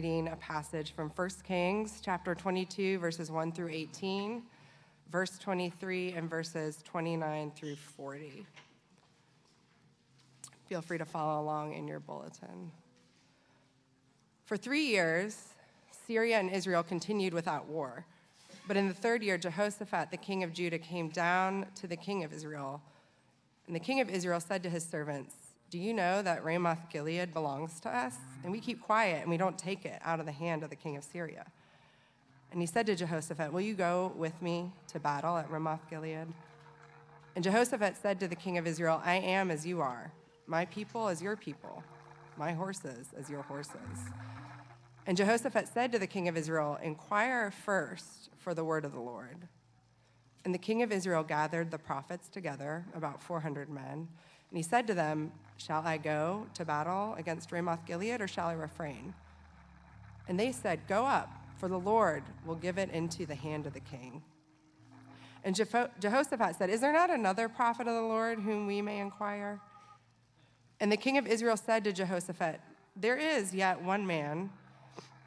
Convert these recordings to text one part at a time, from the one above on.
reading a passage from 1 Kings chapter 22, verses 1 through 18, verse 23, and verses 29 through 40. Feel free to follow along in your bulletin. For three years, Syria and Israel continued without war. But in the third year, Jehoshaphat, the king of Judah, came down to the king of Israel. And the king of Israel said to his servants, Do you know that Ramoth Gilead belongs to us? And we keep quiet and we don't take it out of the hand of the king of Syria. And he said to Jehoshaphat, Will you go with me to battle at Ramoth Gilead? And Jehoshaphat said to the king of Israel, I am as you are, my people as your people, my horses as your horses. And Jehoshaphat said to the king of Israel, Inquire first for the word of the Lord. And the king of Israel gathered the prophets together, about 400 men, and he said to them, Shall I go to battle against Ramoth Gilead, or shall I refrain? And they said, Go up, for the Lord will give it into the hand of the king. And Jehoshaphat said, Is there not another prophet of the Lord whom we may inquire? And the king of Israel said to Jehoshaphat, There is yet one man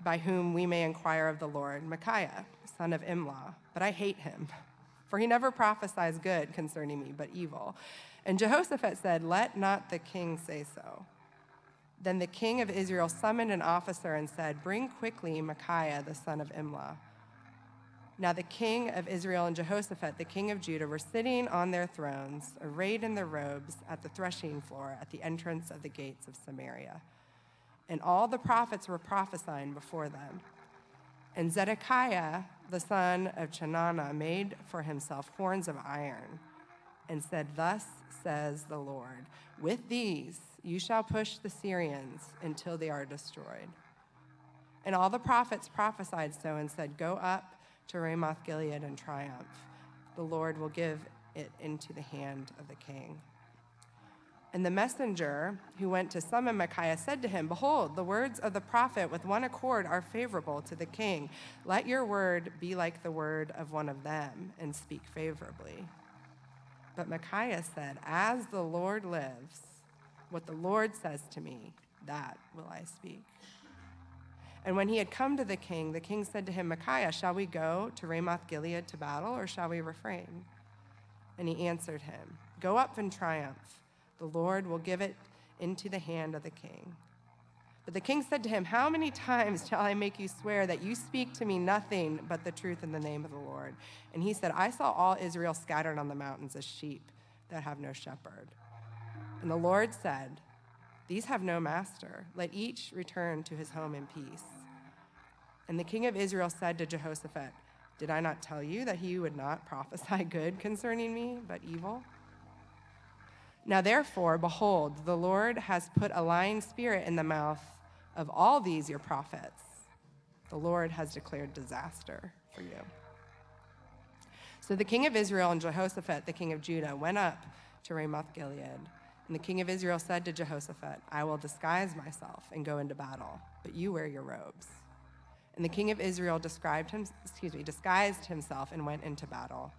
by whom we may inquire of the Lord, Micaiah, son of Imlah, but I hate him, for he never prophesies good concerning me, but evil. And Jehoshaphat said, Let not the king say so. Then the king of Israel summoned an officer and said, Bring quickly Micaiah, the son of Imlah. Now the king of Israel and Jehoshaphat, the king of Judah, were sitting on their thrones, arrayed in their robes, at the threshing floor at the entrance of the gates of Samaria and all the prophets were prophesying before them. And Zedekiah, the son of Chenaanah, made for himself horns of iron and said, Thus says the Lord, with these you shall push the Syrians until they are destroyed. And all the prophets prophesied so and said, Go up to Ramoth Gilead and triumph. The Lord will give it into the hand of the king. And the messenger who went to summon Micaiah said to him, Behold, the words of the prophet with one accord are favorable to the king. Let your word be like the word of one of them, and speak favorably. But Micaiah said, As the Lord lives, what the Lord says to me, that will I speak. And when he had come to the king, the king said to him, Micaiah, shall we go to Ramoth Gilead to battle, or shall we refrain? And he answered him, Go up and triumph the Lord will give it into the hand of the king. But the king said to him, How many times shall I make you swear that you speak to me nothing but the truth in the name of the Lord? And he said, I saw all Israel scattered on the mountains as sheep that have no shepherd. And the Lord said, These have no master. Let each return to his home in peace. And the king of Israel said to Jehoshaphat, Did I not tell you that he would not prophesy good concerning me, but evil? Now, therefore, behold, the Lord has put a lying spirit in the mouth of all these your prophets. The Lord has declared disaster for you. So the king of Israel and Jehoshaphat, the king of Judah, went up to Ramoth Gilead. And the king of Israel said to Jehoshaphat, I will disguise myself and go into battle, but you wear your robes. And the king of Israel described him, excuse me, disguised himself and went into battle.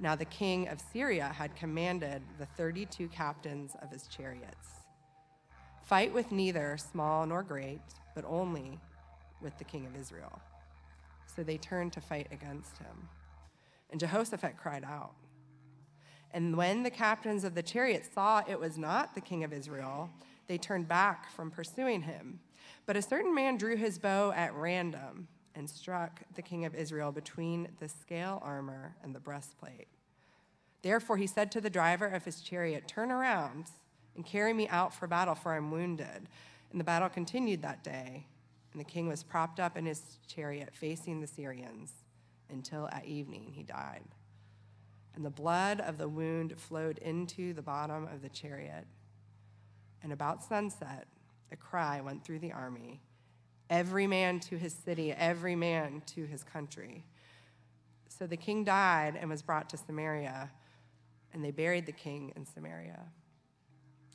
Now the king of Syria had commanded the 32 captains of his chariots Fight with neither small nor great, but only with the king of Israel. So they turned to fight against him. And Jehoshaphat cried out. And when the captains of the chariots saw it was not the king of Israel, they turned back from pursuing him. But a certain man drew his bow at random and struck the king of Israel between the scale armor and the breastplate. Therefore, he said to the driver of his chariot, Turn around and carry me out for battle, for I'm wounded. And the battle continued that day, and the king was propped up in his chariot facing the Syrians until at evening he died. And the blood of the wound flowed into the bottom of the chariot. And about sunset, a cry went through the army every man to his city, every man to his country. So the king died and was brought to Samaria, and they buried the king in Samaria.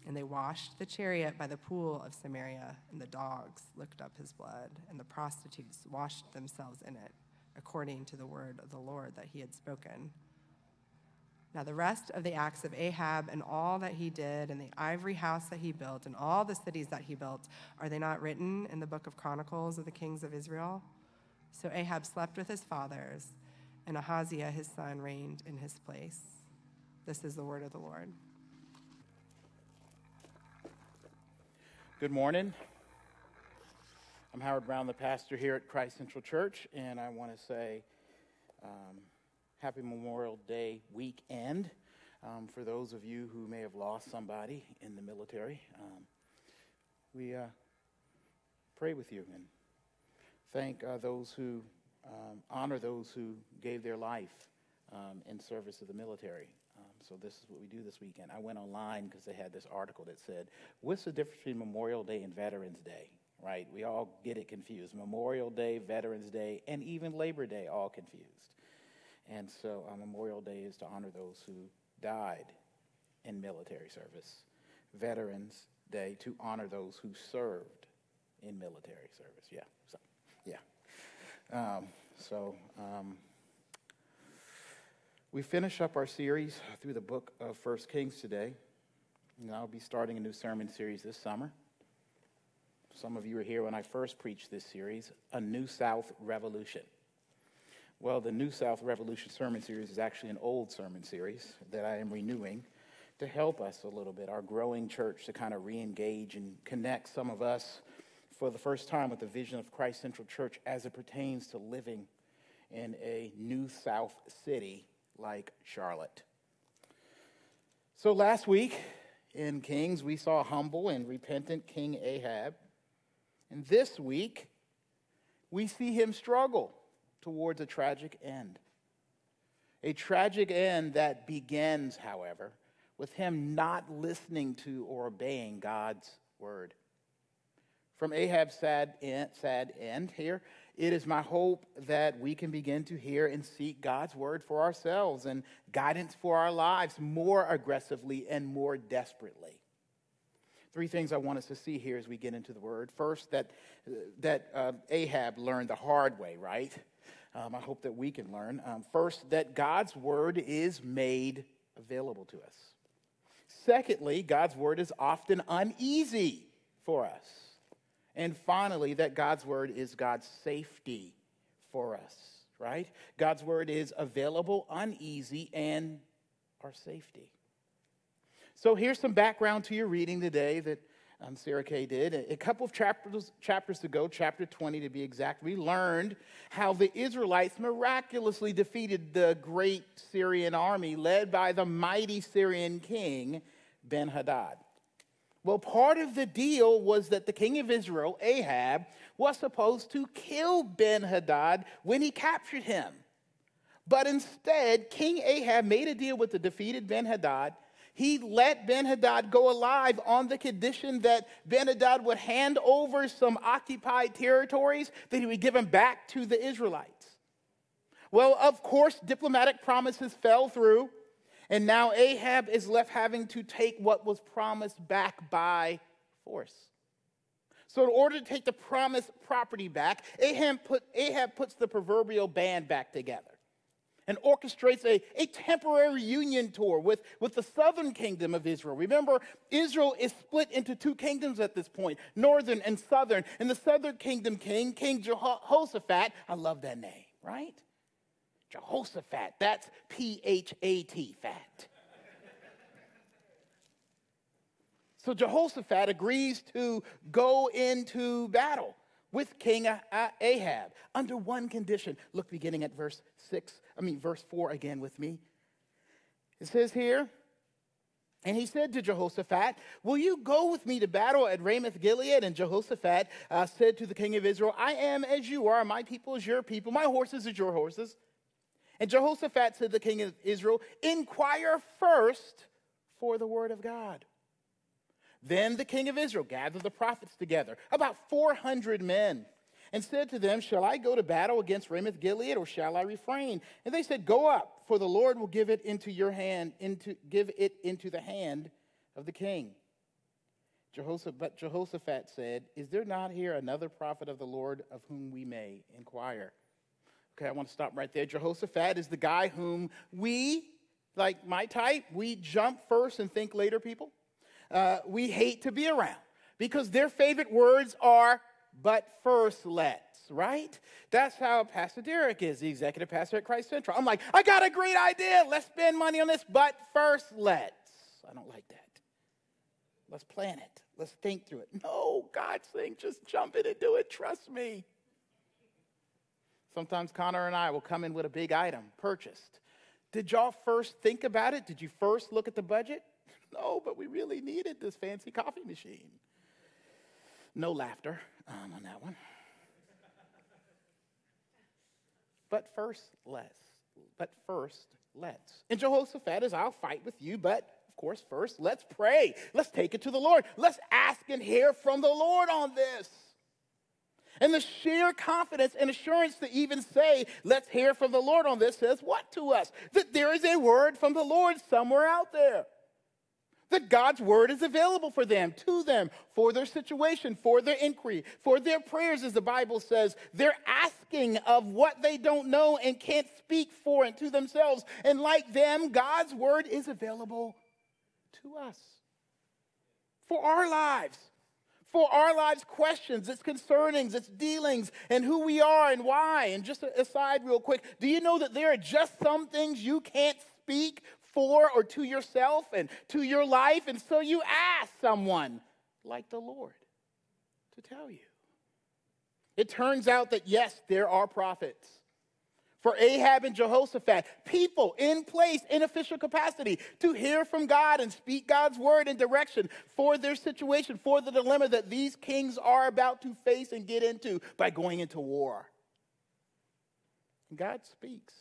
And they washed the chariot by the pool of Samaria, and the dogs licked up his blood, and the prostitutes washed themselves in it, according to the word of the Lord that he had spoken. Now, the rest of the acts of Ahab and all that he did, and the ivory house that he built, and all the cities that he built, are they not written in the book of Chronicles of the kings of Israel? So Ahab slept with his fathers, and Ahaziah his son reigned in his place. This is the word of the Lord. Good morning. I'm Howard Brown, the pastor here at Christ Central Church, and I want to say, um, happy Memorial Day weekend um, for those of you who may have lost somebody in the military. Um, we uh, pray with you and thank uh, those who um, honor those who gave their life um, in service of the military. Um, so this is what we do this weekend. I went online because they had this article that said, "What's the difference between Memorial Day and Veterans Day?" Right? We all get it confused. Memorial Day, Veterans Day, and even Labor Day all confused. And so uh, Memorial Day is to honor those who died in military service. Veterans Day to honor those who served in military service. Yeah, so, yeah. Um, so um, we finish up our series through the book of First Kings today. And I'll be starting a new sermon series this summer. Some of you were here when I first preached this series, A New South Revolution. Well, the New South Revolution sermon series is actually an old sermon series that I am renewing to help us a little bit, our growing church, to kind of re engage and connect some of us for the first time with the vision of Christ Central Church as it pertains to living in a new South city like Charlotte. So last week in Kings, we saw humble and repentant King Ahab. And this week, we see him struggle towards a tragic end. A tragic end that begins, however, with him not listening to or obeying God's word. From Ahab's sad end, sad end here, it is my hope that we can begin to hear and seek God's word for ourselves and guidance for our lives more aggressively and more desperately. Three things I want us to see here as we get into the word. First, that, that uh, Ahab learned the hard way, right? Um, I hope that we can learn. Um, first, that God's word is made available to us. Secondly, God's word is often uneasy for us. And finally, that God's word is God's safety for us, right? God's word is available, uneasy, and our safety. So here's some background to your reading today that um, Sarah Kay did. A couple of chapters, chapters ago, chapter 20 to be exact, we learned how the Israelites miraculously defeated the great Syrian army led by the mighty Syrian king, Ben Hadad. Well, part of the deal was that the king of Israel, Ahab, was supposed to kill Ben Hadad when he captured him. But instead, King Ahab made a deal with the defeated Ben Hadad he let Ben Hadad go alive on the condition that Ben Hadad would hand over some occupied territories that he would give them back to the Israelites. Well, of course, diplomatic promises fell through, and now Ahab is left having to take what was promised back by force. So, in order to take the promised property back, Ahab, put, Ahab puts the proverbial band back together and orchestrates a, a temporary union tour with, with the southern kingdom of Israel. Remember, Israel is split into two kingdoms at this point northern and southern. And the southern kingdom king, King Jehoshaphat, I love that name, right? Jehoshaphat, that's P H A T, fat. So Jehoshaphat agrees to go into battle with King Ahab under one condition. Look beginning at verse 6 I mean, verse 4 again with me. It says here, and he said to Jehoshaphat, Will you go with me to battle at Ramoth Gilead? And Jehoshaphat uh, said to the king of Israel, I am as you are. My people is your people. My horses is your horses. And Jehoshaphat said to the king of Israel, Inquire first for the word of God. Then the king of Israel gathered the prophets together, about 400 men and said to them, Shall I go to battle against Ramoth Gilead, or shall I refrain? And they said, Go up, for the Lord will give it into your hand, into, give it into the hand of the king. Jehoshaphat, but Jehoshaphat said, Is there not here another prophet of the Lord of whom we may inquire? Okay, I want to stop right there. Jehoshaphat is the guy whom we Like my type, we jump first and think later people. Uh, we hate to be around because their favorite words are, but first let's, right? That's how Pastor Derek is, the executive pastor at Christ Central. I'm like, I got a great idea. Let's spend money on this, but first let's. I don't like that. Let's plan it. Let's think through it. No, God's saying just jump in and do it. Trust me. Sometimes Connor and I will come in with a big item purchased. Did y'all first think about it? Did you first look at the budget? No, but we really needed this fancy coffee machine. No laughter um, on that one. but first, let's. But first, let's. And Jehoshaphat is, I'll fight with you, but of course, first, let's pray. Let's take it to the Lord. Let's ask and hear from the Lord on this. And the sheer confidence and assurance to even say, let's hear from the Lord on this says what to us? That there is a word from the Lord somewhere out there that God's word is available for them, to them, for their situation, for their inquiry, for their prayers, as the Bible says. They're asking of what they don't know and can't speak for and to themselves. And like them, God's word is available to us for our lives. For our lives' questions, its concernings, its dealings, and who we are and why. And just aside, real quick, do you know that there are just some things you can't speak for or to yourself and to your life. And so you ask someone like the Lord to tell you. It turns out that yes, there are prophets. For Ahab and Jehoshaphat, people in place in official capacity to hear from God and speak God's word and direction for their situation, for the dilemma that these kings are about to face and get into by going into war. God speaks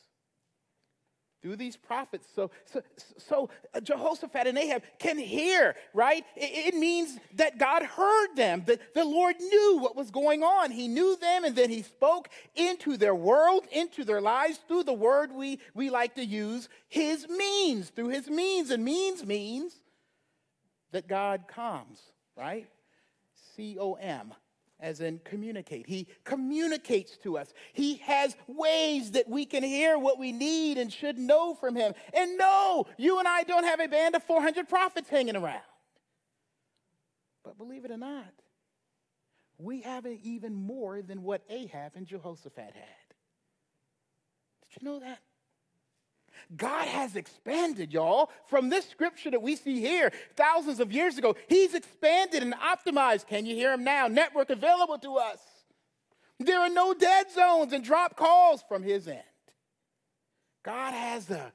through these prophets. So, so, so uh, Jehoshaphat and Ahab can hear, right? It, it, means that God heard them, that the Lord knew what was going on. He knew them, and then He spoke into their world, into their lives through the word we, we like to use, His means, through His means. And means means that God comes, right? C O M as in communicate. He communicates to us. He has ways that we can hear what we need and should know from Him. And no, you and I don't have a band of 400 prophets hanging around. But believe it or not, we have even more than what Ahab and Jehoshaphat had. Did you know that? God has expanded, y'all, from this scripture that we see here thousands of years ago. He's expanded and optimized. Can you hear him now? Network available to us. There are no dead zones and drop calls from his end. God has the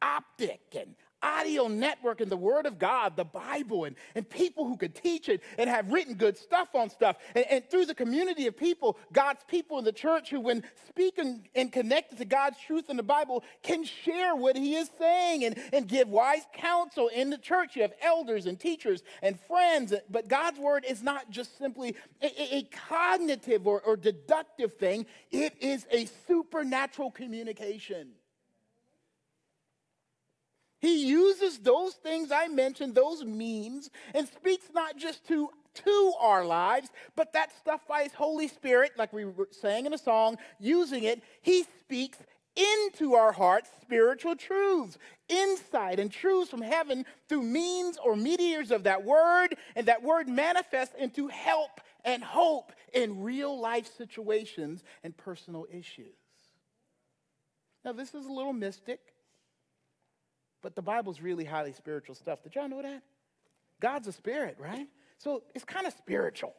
optic and audio network and the Word of God, the Bible, and, and people who could teach it and have written good stuff on stuff. And, and through the community of people, God's people in the church who, when speaking and connected to God's truth in the Bible, can share what He is saying and, and give wise counsel in the church. You have elders and teachers and friends, but God's Word is not just simply a, a cognitive or, or deductive thing, it is a supernatural communication. He uses those things I mentioned, those means, and speaks not just to to our lives, but that stuff by His Holy Spirit, like we were saying in a song, using it, He speaks into our hearts spiritual truths, insight and truths from heaven through means or meteors of that word, and that word manifests into help and hope in real life situations and personal issues. Now, this is a little mystic. But the Bible's really highly spiritual stuff. Did y'all know that? God's a spirit, right? So it's kind of spiritual.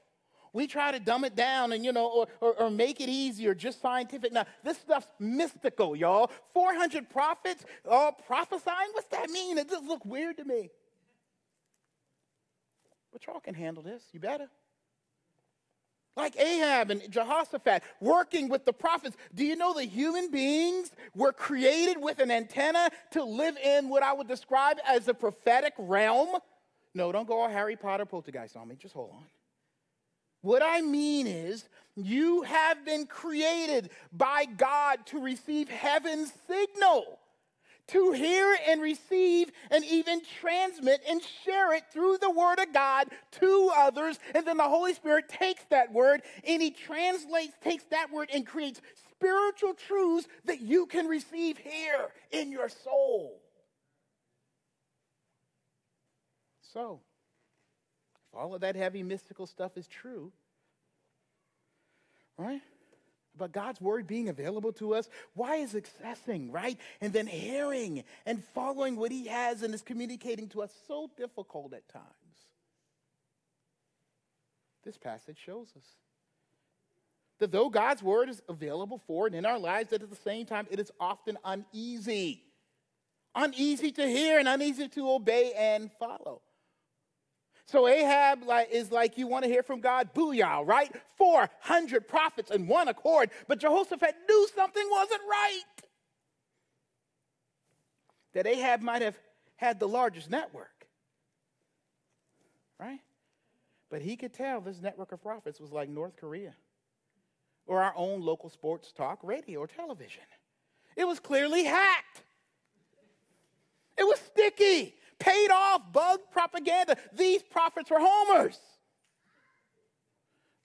We try to dumb it down and, you know, or, or, or, make it easy or just scientific. Now, this stuff's mystical, y'all. 400 prophets all prophesying? What's that mean? It just look weird to me. But y'all can handle this. You better like Ahab and Jehoshaphat, working with the prophets. Do you know that human beings were created with an antenna to live in what I would describe as the prophetic realm? No, don't go all Harry Potter poltergeist on me. Just hold on. What I mean is, you have been created by God to receive heaven's signal to hear and receive and even transmit and share it through the Word of God to others. And then the Holy Spirit takes that word and He translates, takes that word and creates spiritual truths that you can receive here in your soul. So, if all of that heavy mystical stuff is true, right? About God's word being available to us, why is accessing, right? And then hearing and following what he has and is communicating to us so difficult at times? This passage shows us that though God's word is available for and in our lives, that at the same time it is often uneasy. Uneasy to hear and uneasy to obey and follow. So Ahab is like, you want to hear from God? Booyah, right? 400 prophets in one accord. But Jehoshaphat knew something wasn't right. That Ahab might have had the largest network, right? But he could tell this network of prophets was like North Korea or our own local sports talk radio or television. It was clearly hacked. It was sticky paid off bug propaganda. These prophets were homers.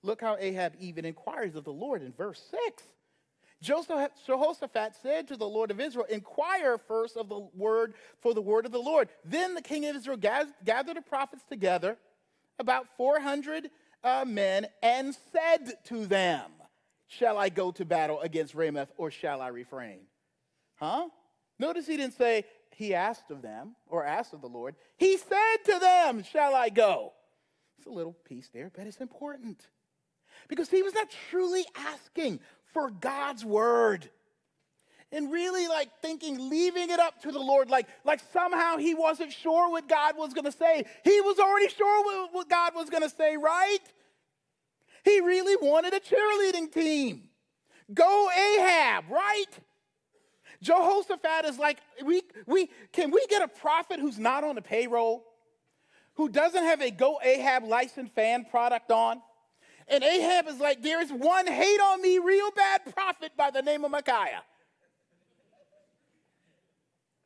Look how Ahab even inquires of the Lord in verse 6. Jehoshaphat said to the Lord of Israel, Inquire first of the word for the word of the Lord. Then the king of Israel gathered the prophets together, about 400 uh, men, and said to them, Shall I go to battle against Ramoth or shall I refrain? Huh? Notice he didn't say, he asked of them, or asked of the Lord, he said to them, Shall I go? It's a little piece there, but it's important. Because he was not truly asking for God's word. And really like thinking, leaving it up to the Lord, like, like somehow he wasn't sure what God was gonna say. He was already sure what God was gonna say, right? He really wanted a cheerleading team. Go Ahab, right? Jehoshaphat is like, we, we, can we get a prophet who's not on the payroll? Who doesn't have a Go Ahab licensed fan product on? And Ahab is like, there is one hate on me real bad prophet by the name of Micaiah.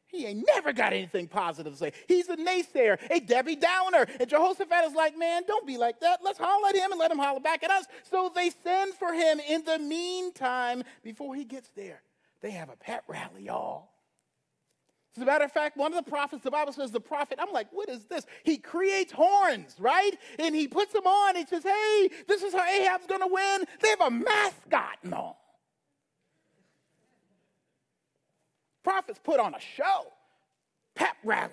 He ain't never got anything positive to say. He's a naysayer, a Debbie Downer. And Jehoshaphat is like, man, don't be like that. Let's holler at him and let him holler back at us. So they send for him in the meantime before he gets there. They have a pet rally, y'all. As a matter of fact, one of the prophets, the Bible says the prophet, I'm like, what is this? He creates horns, right? And he puts them on. He says, hey, this is how Ahab's going to win. They have a mascot and all. Prophets put on a show, pep rally,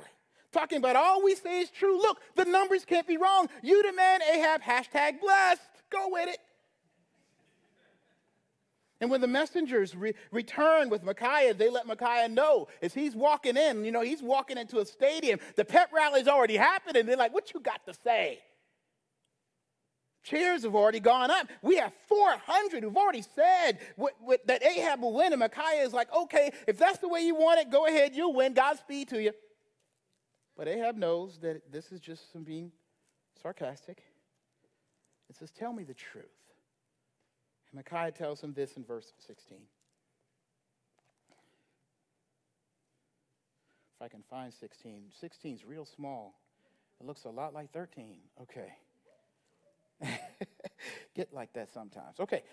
talking about all we say is true. Look, the numbers can't be wrong. You demand Ahab, hashtag blessed. Go with it. And when the messengers re- return with Micaiah, they let Micaiah know as he's walking in, you know, he's walking into a stadium. The pep rally's already happening. they're like, What you got to say? Cheers have already gone up. We have 400 who've already said what, what, that Ahab will win. And Micaiah is like, okay, if that's the way you want it, go ahead, you'll win. Godspeed to you. But Ahab knows that this is just some being sarcastic. It says, Tell me the truth. And Micaiah tells him this in verse 16. If I can find 16. 16 is real small. It looks a lot like 13. Okay. Get like that sometimes. Okay.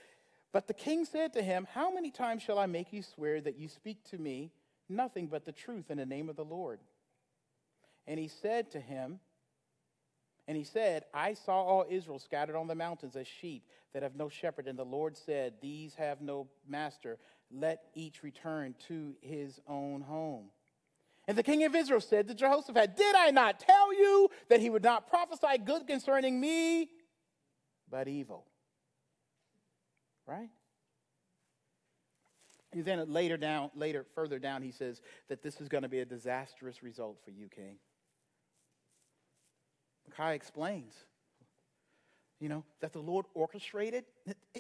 But the king said to him, How many times shall I make you swear that you speak to me nothing but the truth in the name of the Lord? And he said to him, and he said, I saw all Israel scattered on the mountains as sheep that have no shepherd. And the Lord said, These have no master. Let each return to his own home. And the king of Israel said to Jehoshaphat, Did I not tell you that he would not prophesy good concerning me, but evil? Right? And then later down, later, further down, he says that this is going to be a disastrous result for you, king. Micaiah explains, you know, that the Lord orchestrated.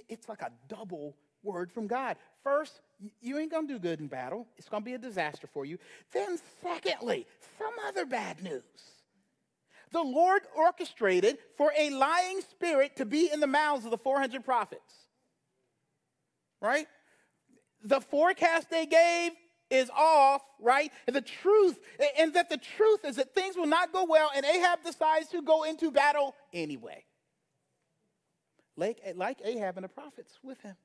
It's like a double word from God. First, you ain't gonna do good in battle. It's gonna be a disaster for you. Then, secondly, some other bad news. The Lord orchestrated for a lying spirit to be in the mouths of the 400 prophets. Right? The forecast they gave is off, right? And the truth, and that the truth is that things will not go well, and Ahab decides to go into battle anyway. Like, eh, like Ahab and the prophets with him.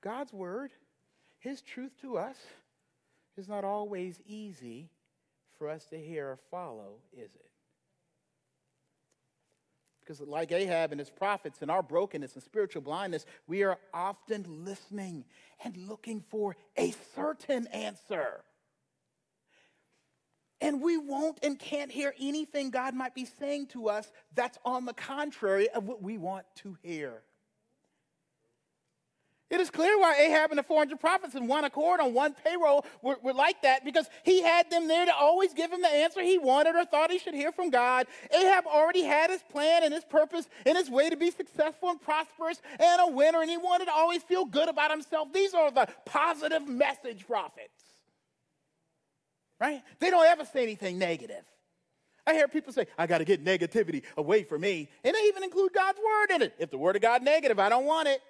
God's word, his truth to us, is not always easy for us to hear or follow, is it? Because, like Ahab and his prophets, in our brokenness and spiritual blindness, we are often listening and looking for a certain answer. And we won't and can't hear anything God might be saying to us that's on the contrary of what we want to hear. It is clear why Ahab and the 400 prophets in one accord on one payroll were, were, like that because he had them there to always give him the answer he wanted or thought he should hear from God. Ahab already had his plan and his purpose and his way to be successful and prosperous and a winner, and he wanted to always feel good about himself. These are the positive message prophets, right? They don't ever say anything negative. I hear people say, I got to get negativity away from me. And they even include God's word in it. If the word of God negative, I don't want it.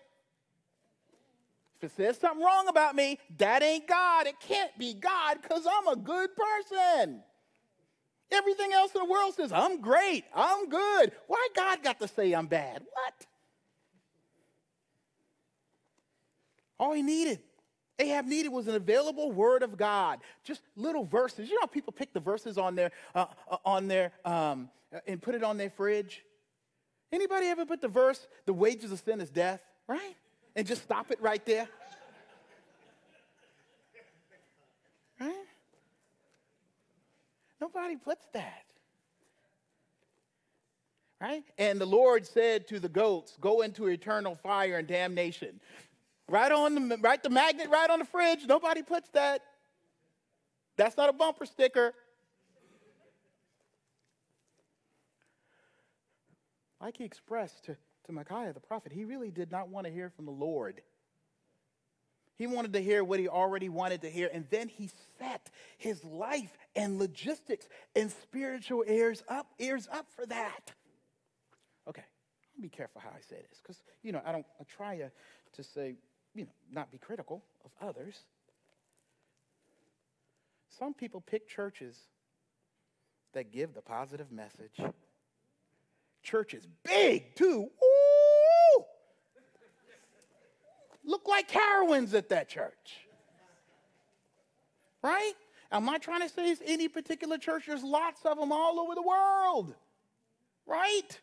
If it says something wrong about me, that ain't God. It can't be God because I'm a good person. Everything else in the world says, I'm great, I'm good. Why God got to say I'm bad? What? All he needed, Ahab needed, was an available word of God. Just little verses. You know how people pick the verses on their, uh, uh on their, um, and put it on their fridge? Anybody ever put the verse, the wages of sin is death, right? And just stop it right there? Right? Nobody puts that. Right? And the Lord said to the goats, Go into eternal fire and damnation. Right on the right the magnet right on the fridge. Nobody puts that. That's not a bumper sticker. Like he expressed to to Micaiah the prophet, he really did not want to hear from the Lord. He wanted to hear what he already wanted to hear, and then he set his life and logistics and spiritual ears up, ears up for that. Okay, I'll be careful how I say this, because you know I don't I try to, to say, you know, not be critical of others. Some people pick churches that give the positive message. Church is big too. Look like Carowinds at that church. Right? I'm not trying to say it's any particular church. There's lots of them all over the world. Right?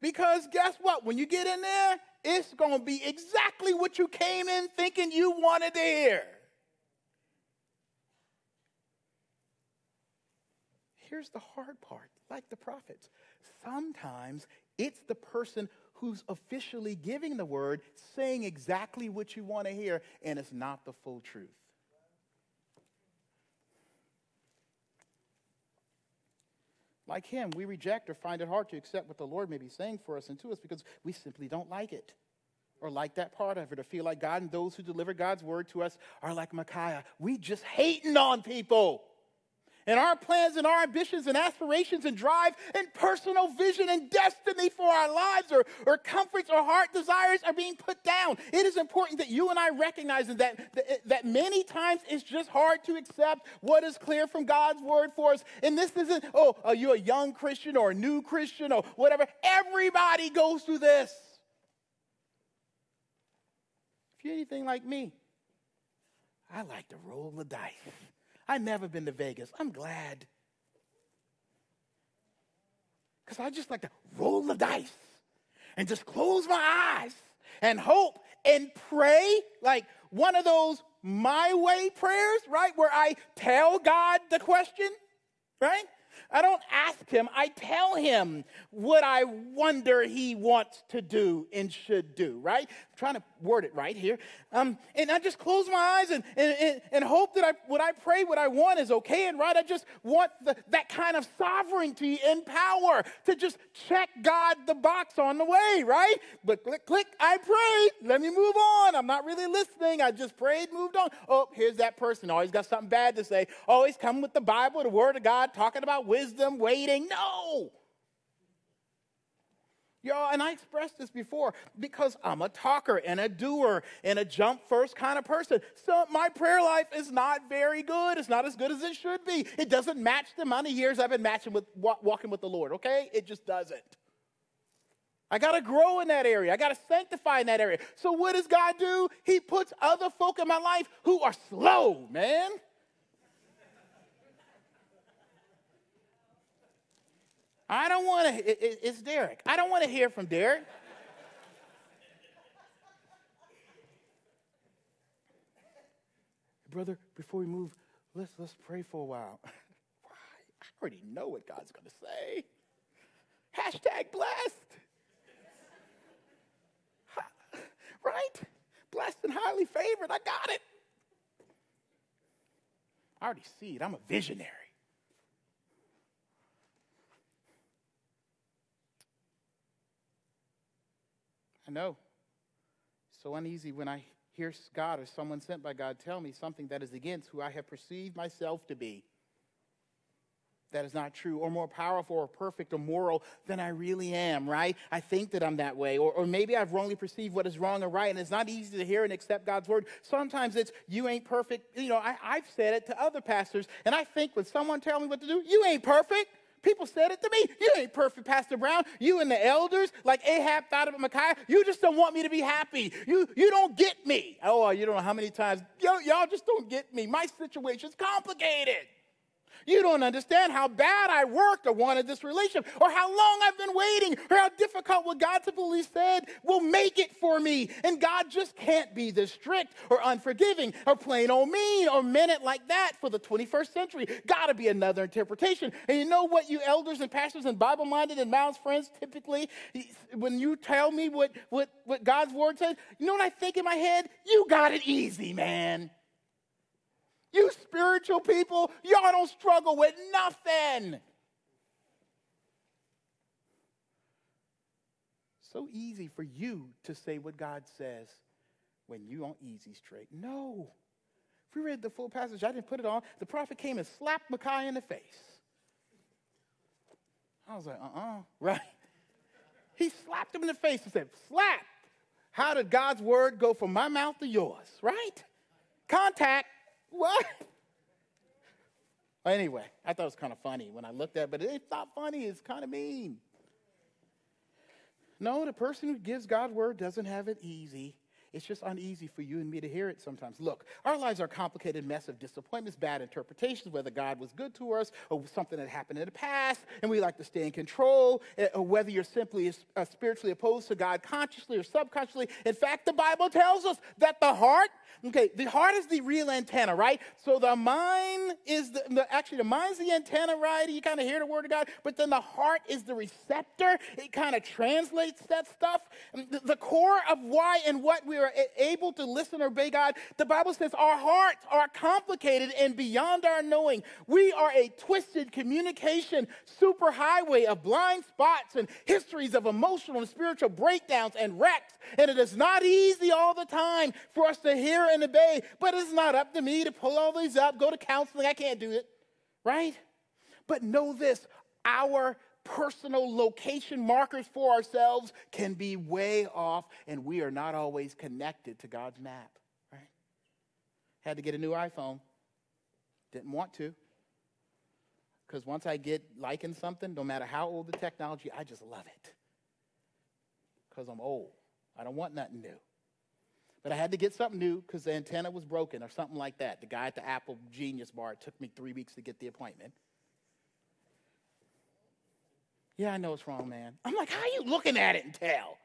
Because guess what? When you get in there, it's going to be exactly what you came in thinking you wanted to hear. Here's the hard part like the prophets, sometimes it's the person who's officially giving the word, saying exactly what you want to hear, and it's not the full truth. Like him, we reject or find it hard to accept what the Lord may be saying for us and to us because we simply don't like it or like that part of it or feel like God and those who deliver God's word to us are like Micaiah. We just hating on people and our plans and our ambitions and aspirations and drive and personal vision and destiny for our lives or, or comforts or heart desires are being put down. It is important that you and I recognize that, that, that many times it's just hard to accept what is clear from God's word for us. And this isn't, oh, are you a young Christian or a new Christian or whatever? Everybody goes through this. If you're anything like me, I like to roll the dice. I've never been to Vegas. I'm glad. Because I just like to roll the dice and just close my eyes and hope and pray like one of those my way prayers, right? Where I tell God the question, right? I don't ask him, I tell him what I wonder he wants to do and should do, right? Trying to word it right here. Um, and I just close my eyes and, and, and hope that I, what I pray, what I want is okay and right. I just want the, that kind of sovereignty and power to just check God the box on the way, right? But click, click, I prayed. Let me move on. I'm not really listening. I just prayed, moved on. Oh, here's that person. Always got something bad to say. Always come with the Bible, the Word of God, talking about wisdom waiting. No. Y'all, and I expressed this before because I'm a talker and a doer and a jump first kind of person. So my prayer life is not very good. It's not as good as it should be. It doesn't match the amount of years I've been matching with walking with the Lord, okay? It just doesn't. I got to grow in that area. I got to sanctify in that area. So what does God do? He puts other folk in my life who are slow, man. I don't want to, it, it, it's Derek. I don't want to hear from Derek. Brother, before we move, let's, let's pray for a while. Why? I already know what God's going to say. Hashtag blessed. Right? Blessed and highly favored. I got it. I already see it. I'm a visionary. I know. So uneasy when I hear God or someone sent by God tell me something that is against who I have perceived myself to be. That is not true, or more powerful, or perfect, or moral than I really am, right? I think that I'm that way. Or, or maybe I've wrongly perceived what is wrong or right, and it's not easy to hear and accept God's word. Sometimes it's, you ain't perfect. You know, I, I've said it to other pastors, and I think when someone tell me what to do, you ain't perfect. People said it to me. You ain't perfect, Pastor Brown. You and the elders, like Ahab thought of Micaiah, you just don't want me to be happy. You, you don't get me. Oh, you don't know how many times. Y'all just don't get me. My situation's complicated. You don't understand how bad I worked or wanted this relationship, or how long I've been waiting, or how difficult what God typically said will make it for me. And God just can't be this strict or unforgiving or plain old mean or it like that for the 21st century. Gotta be another interpretation. And you know what, you elders and pastors and Bible minded and Mouse friends typically, when you tell me what, what, what God's word says, you know what I think in my head? You got it easy, man. You spiritual people, y'all don't struggle with nothing. So easy for you to say what God says when you on easy straight. No. If we read the full passage, I didn't put it on. The prophet came and slapped Micaiah in the face. I was like, uh uh-uh, uh right? He slapped him in the face and said, Slap. How did God's word go from my mouth to yours, right? Contact. What? Anyway, I thought it was kind of funny when I looked at it, but it's not funny, it's kind of mean. No, the person who gives God's word doesn't have it easy. It's just uneasy for you and me to hear it sometimes. Look, our lives are a complicated mess of disappointments, bad interpretations, whether God was good to us or something that happened in the past, and we like to stay in control, eh, or whether you're simply uh, spiritually opposed to God consciously or subconsciously. In fact, the Bible tells us that the heart Okay, the heart is the real antenna, right? So the mind is the, the actually the mind's the antenna, right? You kind of hear the word of God, but then the heart is the receptor. It kind of translates that stuff. The, the core of why and what are able to listen or obey God, the Bible says our hearts are complicated and beyond our knowing. We are a twisted communication superhighway of blind spots and histories of emotional and spiritual breakdowns and wrecks. And it is not easy all the time for us to hear and obey, but it's not up to me to pull all these up, go to counseling. I can't do it, right? But know this our personal location markers for ourselves can be way off, and we are not always connected to God's map, right? Had to get a new iPhone. Didn't want to. Because once I get liking something, no matter how old the technology, I just love it. Because I'm old. I don't want nothing new. But I had to get something new because the antenna was broken or something like that. The guy at the Apple Genius Bar, took me three weeks to get the appointment. Yeah, I know it's wrong, man. I'm like, how are you looking at it and tell?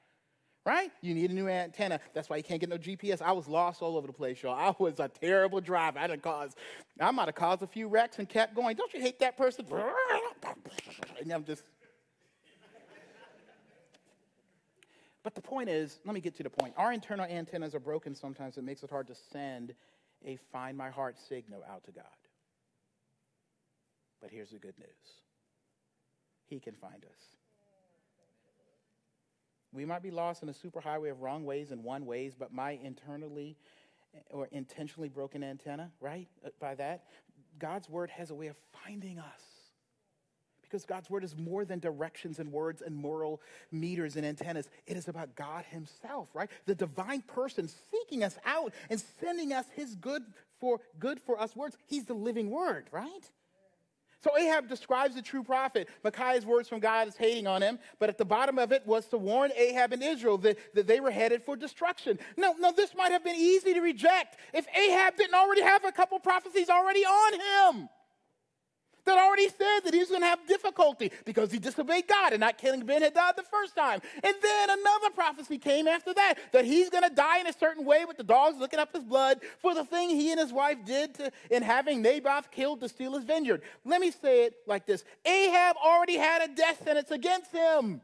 Right? You need a new antenna. That's why you can't get no GPS. I was lost all over the place, y'all. I was a terrible driver. I didn't cause, I might have caused a few wrecks and kept going. Don't you hate that person? And I'm just But the point is, let me get to the point. Our internal antennas are broken sometimes. It makes it hard to send a find my heart signal out to God. But here's the good news He can find us. We might be lost in a superhighway of wrong ways and one ways, but my internally or intentionally broken antenna, right? Uh, by that, God's word has a way of finding us because God's word is more than directions and words and moral meters and antennas. It is about God Himself, right? The divine person seeking us out and sending us His good for good for us words. He's the living word, right? So Ahab describes the true prophet. Micaiah's words from God is hating on him, but at the bottom of it was to warn Ahab and Israel that, that they were headed for destruction. No, no, this might have been easy to reject if Ahab didn't already have a couple prophecies already on him. That already said that he was going to have difficulty because he disobeyed God and not killing Ben Hadad the first time. And then another prophecy came after that that he's going to die in a certain way with the dogs looking up his blood for the thing he and his wife did to, in having Naboth killed to steal his vineyard. Let me say it like this Ahab already had a death sentence against him.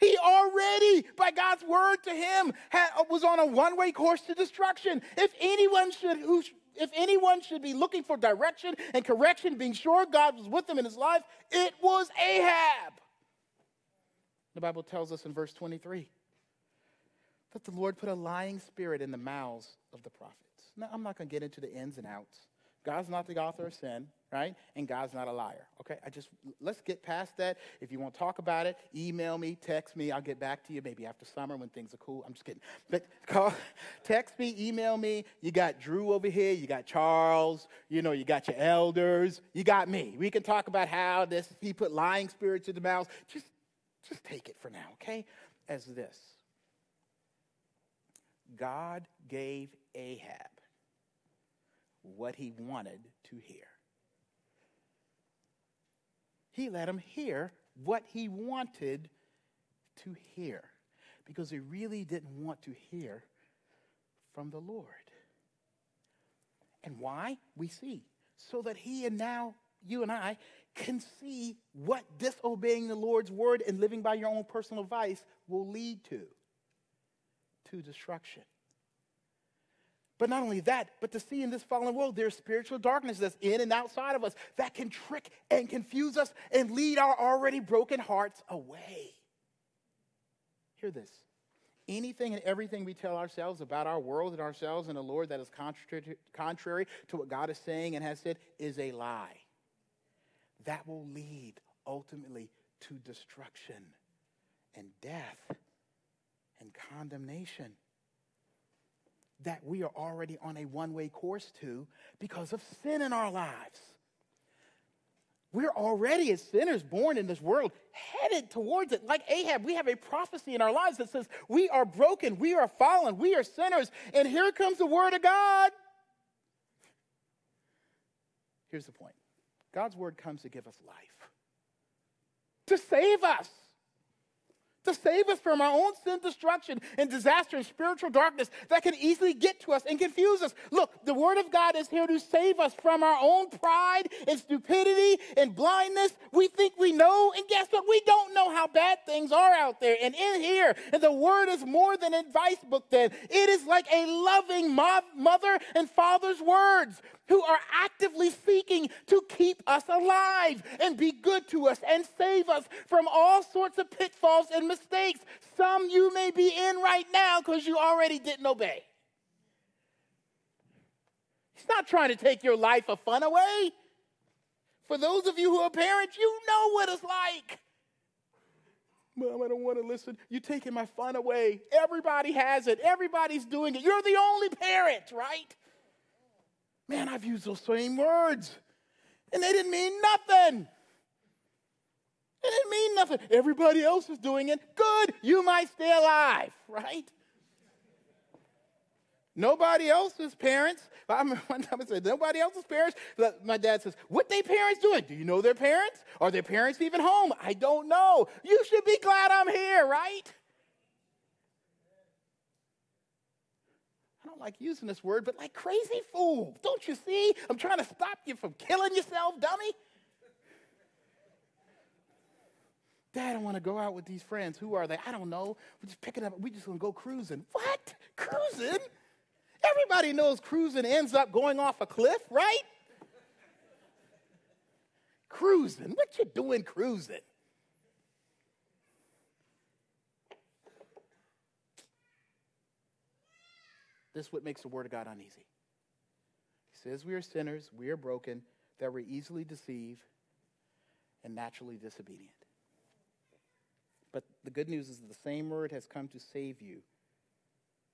He already, by God's word to him, had, was on a one way course to destruction. If anyone should, who, if anyone should be looking for direction and correction, being sure God was with him in his life, it was Ahab. The Bible tells us in verse 23 that the Lord put a lying spirit in the mouths of the prophets. Now, I'm not going to get into the ins and outs. God's not the author of sin right? And God's not a liar. Okay, I just let's get past that. If you want to talk about it, email me, text me. I'll get back to you maybe after summer when things are cool. I'm just kidding. But call, text me, email me. You got Drew over here. You got Charles. You know, you got your elders. You got me. We can talk about how this he put lying spirits in the mouths. Just, just take it for now, okay? As this. God gave Ahab what he wanted to hear he let him hear what he wanted to hear because he really didn't want to hear from the Lord. And why? We see. So that he and now you and I can see what disobeying the Lord's word and living by your own personal vice will lead to to destruction. But not only that, but to see in this fallen world, there's spiritual darkness that's in and outside of us that can trick and confuse us and lead our already broken hearts away. Hear this. Anything and everything we tell ourselves about our world and ourselves and the Lord that is contrary to what God is saying and has said is a lie. That will lead ultimately to destruction and death and condemnation that we are already on a one way course to because of sin in our lives. We're already, as sinners born in this world, headed towards it. Like Ahab, we have a prophecy in our lives that says we are broken, we are fallen, we are sinners, and here comes the word of God. Here's the point God's word comes to give us life, to save us to save us from our own sin, destruction, and disaster and spiritual darkness that can easily get to us and confuse us. Look, the Word of God is here to save us from our own pride and stupidity and blindness. We think we know, and guess what? We don't know how bad things are out there. And in here, and the Word is more than an advice book, then. It is like a loving mother and father's words who are actively seeking to keep us alive and be good to us and save us from all sorts of pitfalls and mistakes. Some you may be in right now because you already didn't obey. He's not trying to take your life of fun away. For those of you who are parents, you know what it's like. Mom, I don't want to listen. You're taking my fun away. Everybody has it. Everybody's doing it. You're the only parent, right? Man, I've used those same words, and they didn't mean nothing. It didn't mean nothing. Everybody else is doing it. Good, you might stay alive, right? Nobody else's parents. I remember one time I said, nobody else's parents. My dad says, what they parents doing? Do you know their parents? Are their parents even home? I don't know. You should be glad I'm here, right? I don't like using this word, but like crazy fool. Don't you see? I'm trying to stop you from killing yourself, dummy. Dad, I want to go out with these friends. Who are they? I don't know. We're just picking up. We're just going to go cruising. What? Cruising? Everybody knows cruising ends up going off a cliff, right? cruising. What you doing cruising? This is what makes the Word of God uneasy. He says we are sinners, we are broken, that we're easily deceived and naturally disobedient. The good news is the same Word has come to save you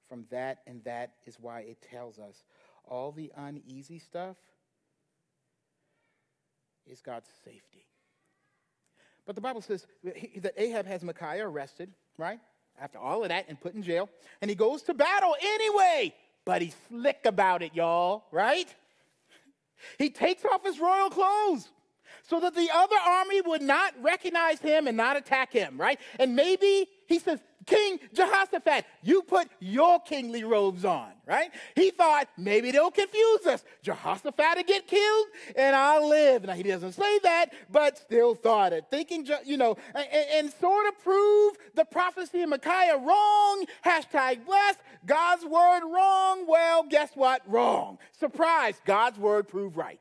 from that, and that is why it tells us all the uneasy stuff is God's safety. But the Bible says that Ahab has Micaiah arrested, right? after all of that and put in jail. And he goes to battle anyway. But he's slick about it, y'all, right? He takes off his royal clothes. So that the other army would not recognize him and not attack him, right? And maybe he says, King Jehoshaphat, you put your kingly robes on, right? He thought maybe they'll confuse us. Jehoshaphat will get killed and I'll live. Now, he doesn't say that, but still thought it. Thinking, you know, and, and sort of prove the prophecy of Micaiah wrong. Hashtag blessed. God's word wrong. Well, guess what? Wrong. Surprise. God's word proved right.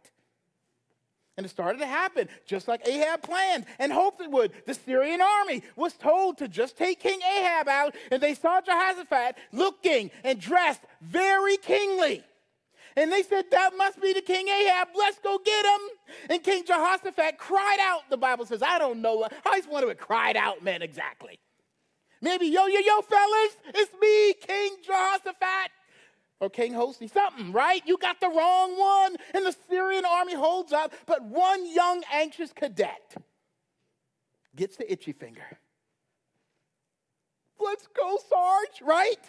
And it started to happen just like Ahab planned and hoped it would. The Syrian army was told to just take King Ahab out, and they saw Jehoshaphat looking and dressed very kingly. And they said, That must be the King Ahab. Let's go get him. And King Jehoshaphat cried out. The Bible says, I don't know. I always wonder what cried out meant exactly. Maybe, yo, yo, yo, fellas, it's me, King Jehoshaphat or King Hosni, something, right? You got the wrong one. And the Syrian army holds up, but one young, anxious cadet gets the itchy finger. Let's go, Sarge, right?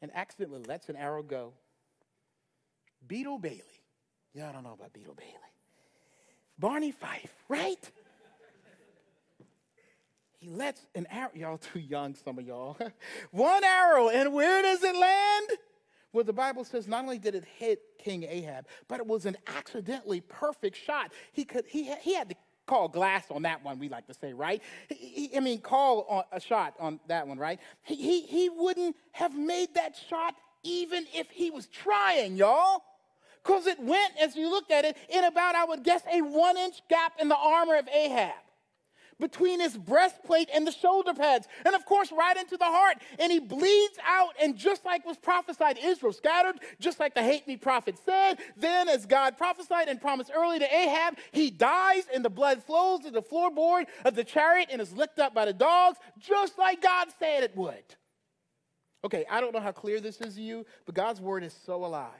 And accidentally lets an arrow go. Beetle Bailey. Yeah, I don't know about Beetle Bailey. Barney Fife, right? He lets an arrow, y'all too young, some of y'all. One arrow, and where does it land? Well, the Bible says not only did it hit King Ahab, but it was an accidentally perfect shot. He could he he had to call glass on that one. We like to say, right? He, he, I mean, call on, a shot on that one, right? He, he he wouldn't have made that shot even if he was trying, y'all. Because it went, as you looked at it, in about, I would guess, a one inch gap in the armor of Ahab between his breastplate and the shoulder pads, and of course, right into the heart. And he bleeds out, and just like was prophesied, Israel scattered, just like the hate me prophet said. Then, as God prophesied and promised early to Ahab, he dies, and the blood flows to the floorboard of the chariot and is licked up by the dogs, just like God said it would. Okay, I don't know how clear this is to you, but God's word is so alive,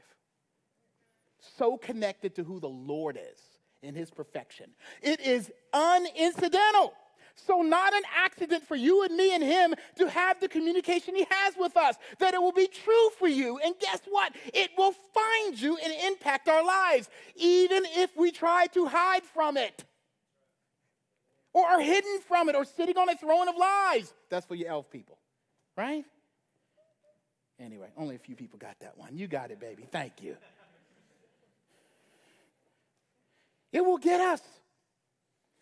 so connected to who the Lord is in his perfection. It is unincidental. So, not an accident for you and me and him to have the communication he has with us, that it will be true for you. And guess what? It will find you and impact our lives, even if we try to hide from it, or are hidden from it, or sitting on a throne of lies. That's for you elf people, right? Anyway, only a few people got that one. You got it, baby. Thank you. It will get us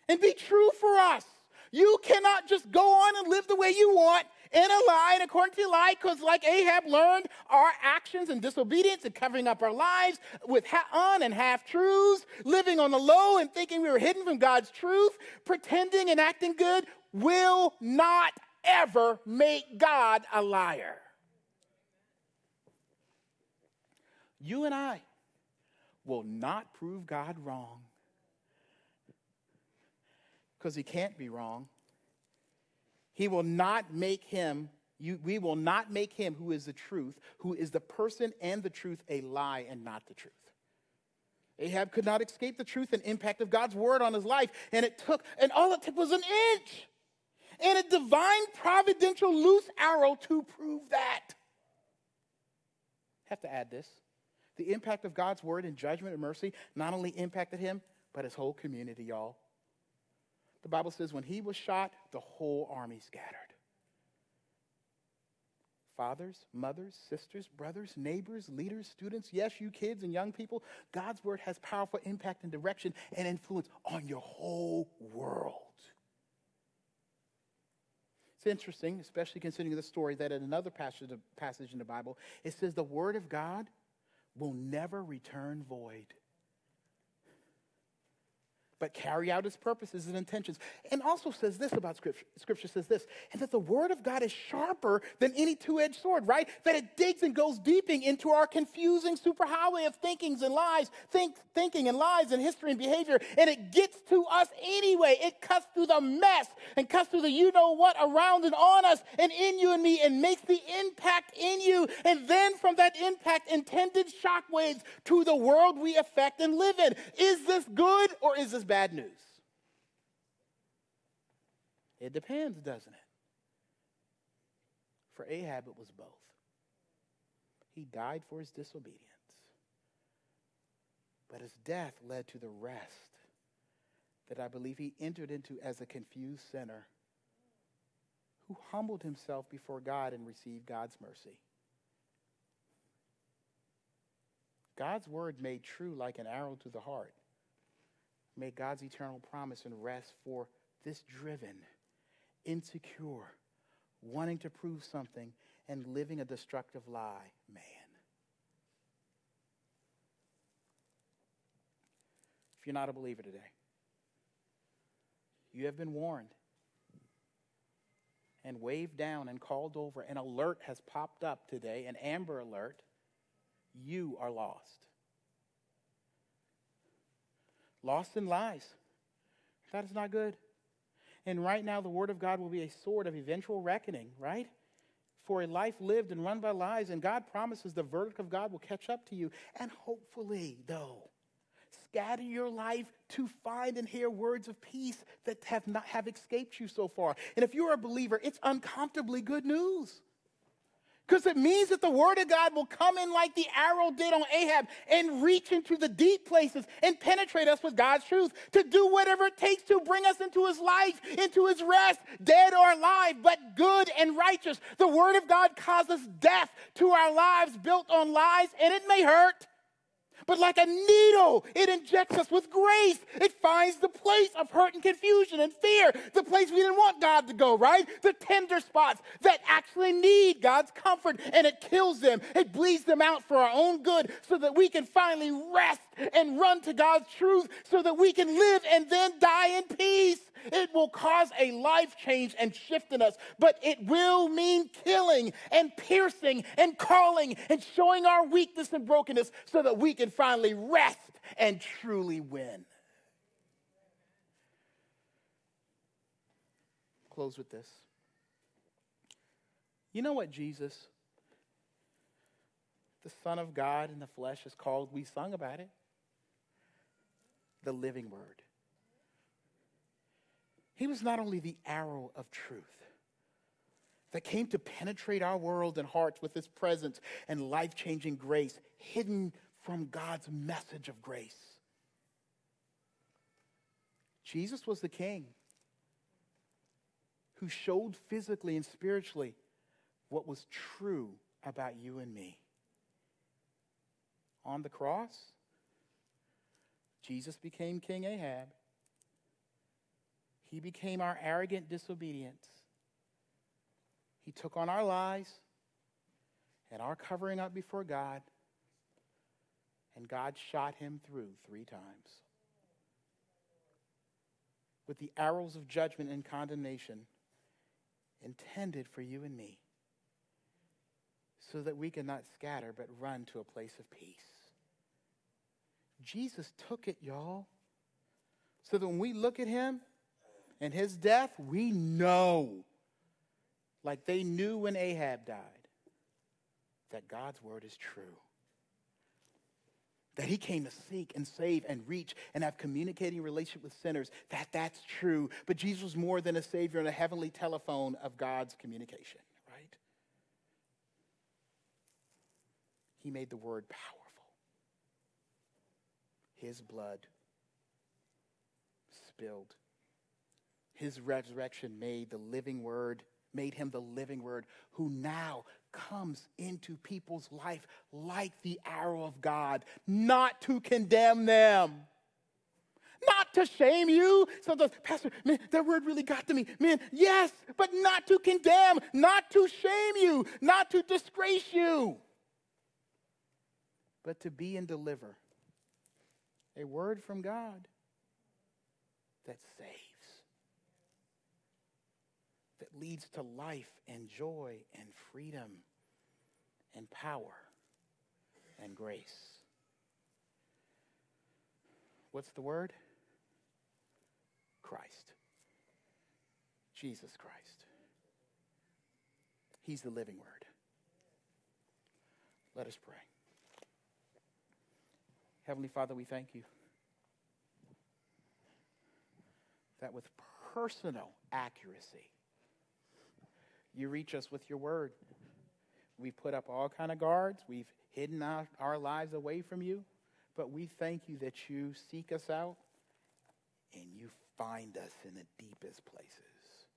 and be true for us. You cannot just go on and live the way you want in a lie and according to a lie, because like Ahab learned, our actions and disobedience and covering up our lives with on and half truths, living on the low and thinking we were hidden from God's truth, pretending and acting good will not ever make God a liar. You and I will not prove God wrong because he can't be wrong. He will not make him, you, we will not make him who is the truth, who is the person and the truth, a lie and not the truth. Ahab could not escape the truth and impact of God's word on his life, and it took, and all it took was an inch and a divine providential loose arrow to prove that. Have to add this. The impact of God's word and judgment and mercy not only impacted him, but his whole community, y'all. The Bible says when he was shot, the whole army scattered. Fathers, mothers, sisters, brothers, neighbors, leaders, students, yes, you kids and young people, God's word has powerful impact and direction and influence on your whole world. It's interesting, especially considering the story, that in another passage, in the Bible, it says the word of God will never return void but carry out his purposes and intentions. And also says this about scripture. Scripture says this, and that the word of God is sharper than any two-edged sword, right? That it digs and goes deeping into our confusing superhighway of thinkings and lies, think, thinking and lies and history and behavior, and it gets to us anyway. It cuts through the mess and cuts through the you know what around and on us and in you and me and makes the impact in you. And then from that impact, intended shockwaves to the world we affect and live in. Is this good or is this bad news? It depends, doesn't it? For Ahab, it was both. He died for his disobedience. but his death led to the rest that I believe he entered into as a confused sinner who humbled himself before God and received God's mercy. God's word made true like an arrow to the heart made God's eternal promise and rest for this driven, insecure, wanting to prove something, and living a destructive lie man. If you're not a believer today, you have been warned and waved down and called over. An alert has popped up today, an amber alert. You are lost. Lost in lies. That is not good. And right now, the Word of God will be a sword of eventual reckoning, right? For a life lived and run by lies, and God promises the verdict of God will catch up to you. And hopefully, though, scatter your life to find and hear words of peace that have not have escaped you so far. And if you're a believer, it's uncomfortably good news. Because it means that the word of God will come in like the arrow did on Ahab and reach into the deep places and penetrate us with God's truth to do whatever it takes to bring us into his life, into his rest, dead or alive, but good and righteous. The word of God causes death to our lives built on lies, and it may hurt. But like a needle, it injects us with grace. It finds the place of hurt and confusion and fear, the place we didn't want God to go, right? The tender spots that actually need God's comfort, and it kills them. It bleeds them out for our own good so that we can finally rest and run to God's truth so that we can live and then die in peace. It will cause a life change and shift in us, but it will mean killing and piercing and calling and showing our weakness and brokenness so that we can finally rest and truly win. Close with this. You know what Jesus, the Son of God in the flesh, is called? We sung about it. The living word. He was not only the arrow of truth that came to penetrate our world and hearts with his presence and life changing grace, hidden from God's message of grace. Jesus was the king who showed physically and spiritually what was true about you and me. On the cross, Jesus became King Ahab. He became our arrogant disobedience. He took on our lies and our covering up before God, and God shot him through three times. With the arrows of judgment and condemnation intended for you and me, so that we cannot scatter but run to a place of peace. Jesus took it, y'all, so that when we look at him, and his death, we know, like they knew when Ahab died, that God's word is true. That he came to seek and save and reach and have communicating relationship with sinners, that that's true. But Jesus was more than a savior and a heavenly telephone of God's communication, right? He made the word powerful. His blood spilled his resurrection made the living word, made him the living word, who now comes into people's life like the arrow of God, not to condemn them. Not to shame you. So the pastor, man, that word really got to me. Man, yes, but not to condemn, not to shame you, not to disgrace you, but to be and deliver a word from God that saves that leads to life and joy and freedom and power and grace. What's the word? Christ. Jesus Christ. He's the living word. Let us pray. Heavenly Father, we thank you that with personal accuracy, you reach us with your word. We've put up all kind of guards. We've hidden our, our lives away from you. But we thank you that you seek us out and you find us in the deepest places.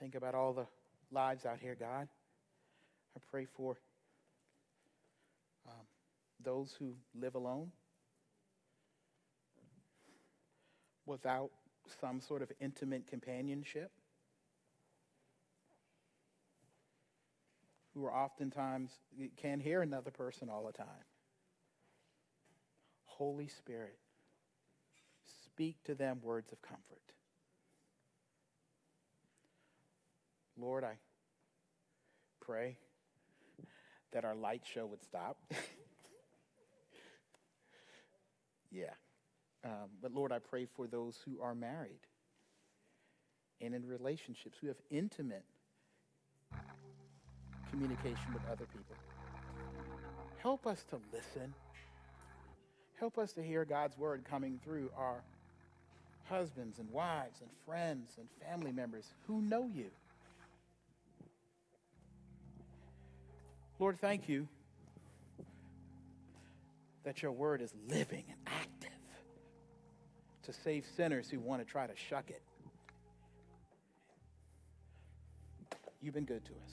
Think about all the lives out here, God. I pray for um, those who live alone without some sort of intimate companionship, who are oftentimes can't hear another person all the time. Holy Spirit, speak to them words of comfort. Lord, I pray that our light show would stop. yeah. Um, but Lord, I pray for those who are married and in relationships who have intimate communication with other people. Help us to listen. Help us to hear God's word coming through our husbands and wives and friends and family members who know you. Lord, thank you that your word is living and active to save sinners who want to try to shuck it. You've been good to us,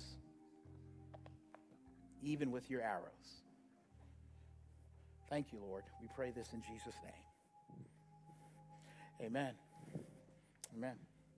even with your arrows. Thank you, Lord. We pray this in Jesus' name. Amen. Amen.